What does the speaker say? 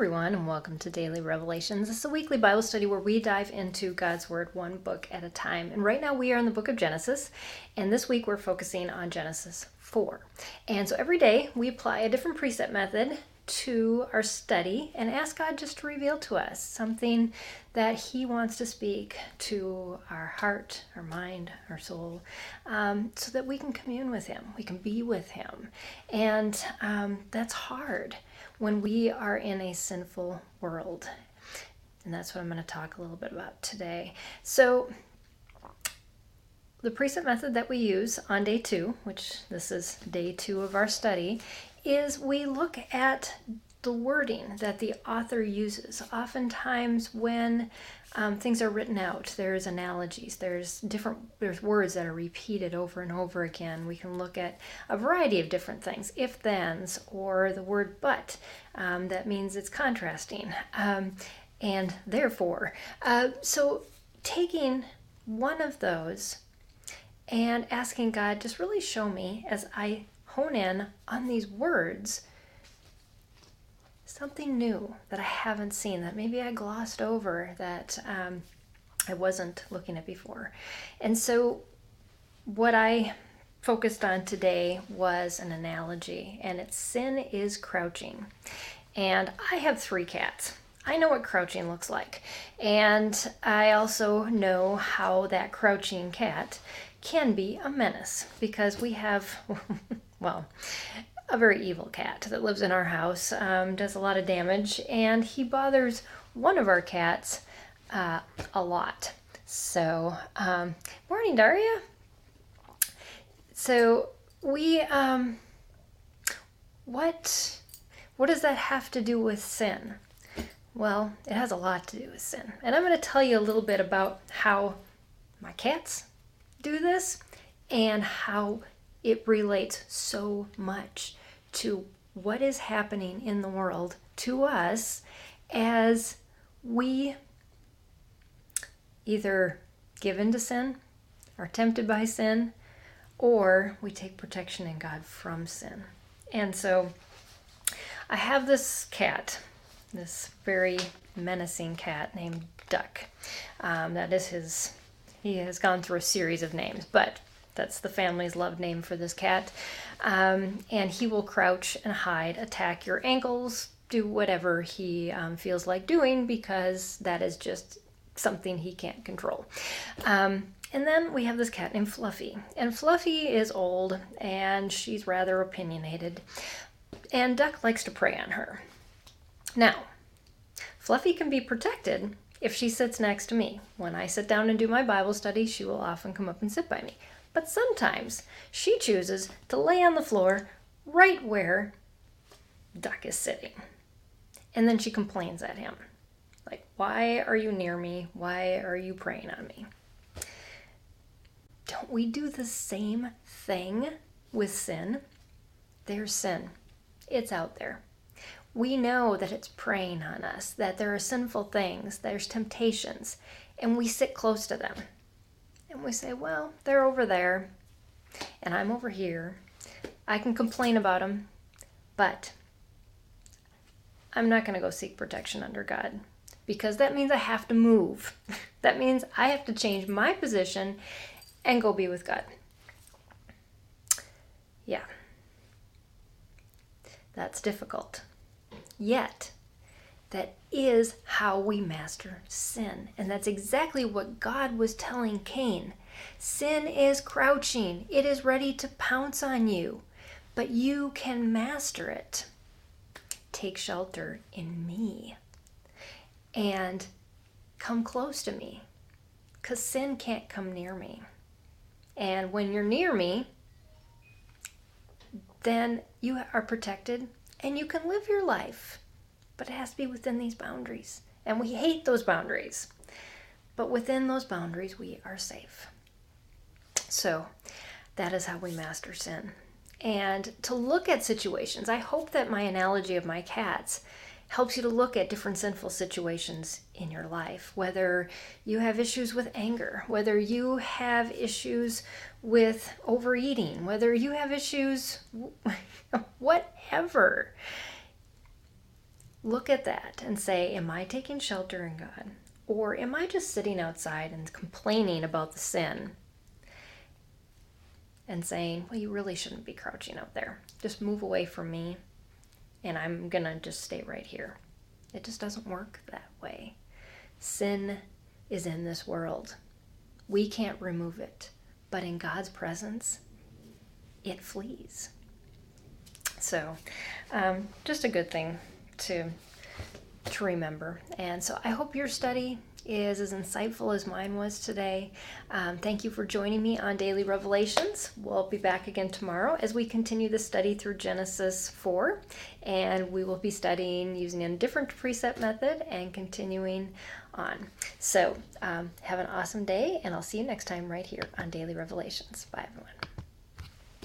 everyone, and welcome to Daily Revelations. This is a weekly Bible study where we dive into God's Word one book at a time. And right now we are in the book of Genesis, and this week we're focusing on Genesis 4. And so every day we apply a different precept method to our study and ask God just to reveal to us something that He wants to speak to our heart, our mind, our soul, um, so that we can commune with Him, we can be with Him. And um, that's hard when we are in a sinful world. And that's what I'm going to talk a little bit about today. So, the precept method that we use on day two, which this is day two of our study, is we look at the wording that the author uses. Oftentimes, when um, things are written out, there's analogies, there's different, there's words that are repeated over and over again. We can look at a variety of different things, if thens, or the word but. Um, that means it's contrasting, um, and therefore. Uh, so, taking one of those and asking God, just really show me as I hone in on these words something new that I haven't seen that maybe I glossed over that um, I wasn't looking at before. And so, what I focused on today was an analogy, and it's sin is crouching. And I have three cats. I know what crouching looks like. And I also know how that crouching cat can be a menace because we have well, a very evil cat that lives in our house, um, does a lot of damage, and he bothers one of our cats uh, a lot. So, um, morning, Daria. So we, um, what, what does that have to do with sin? Well, it has a lot to do with sin, and I'm going to tell you a little bit about how my cats do this and how it relates so much to what is happening in the world to us as we either give in to sin, are tempted by sin, or we take protection in God from sin. And so I have this cat, this very menacing cat named Duck. Um, that is his, he has gone through a series of names, but that's the family's loved name for this cat. Um, and he will crouch and hide, attack your ankles, do whatever he um, feels like doing because that is just something he can't control. Um, and then we have this cat named Fluffy. And Fluffy is old and she's rather opinionated. And Duck likes to prey on her. Now, Fluffy can be protected if she sits next to me. When I sit down and do my Bible study, she will often come up and sit by me. But sometimes she chooses to lay on the floor right where Duck is sitting. And then she complains at him. Like, why are you near me? Why are you preying on me? Don't we do the same thing with sin? There's sin, it's out there. We know that it's preying on us, that there are sinful things, there's temptations, and we sit close to them. And we say, well, they're over there and I'm over here. I can complain about them, but I'm not going to go seek protection under God because that means I have to move. that means I have to change my position and go be with God. Yeah. That's difficult. Yet, that is how we master sin. And that's exactly what God was telling Cain. Sin is crouching, it is ready to pounce on you, but you can master it. Take shelter in me and come close to me because sin can't come near me. And when you're near me, then you are protected and you can live your life but it has to be within these boundaries. And we hate those boundaries. But within those boundaries, we are safe. So that is how we master sin. And to look at situations, I hope that my analogy of my cats helps you to look at different sinful situations in your life. Whether you have issues with anger, whether you have issues with overeating, whether you have issues, whatever look at that and say, Am I taking shelter in God? Or am I just sitting outside and complaining about the sin and saying, Well, you really shouldn't be crouching out there. Just move away from me and I'm going to just stay right here. It just doesn't work that way. Sin is in this world. We can't remove it, but in God's presence, it flees. So, um, just a good thing to to remember. And so, I hope your study is as insightful as mine was today. Um, thank you for joining me on Daily Revelations. We'll be back again tomorrow as we continue the study through Genesis 4, and we will be studying using a different precept method and continuing on. So, um, have an awesome day, and I'll see you next time right here on Daily Revelations. Bye, everyone.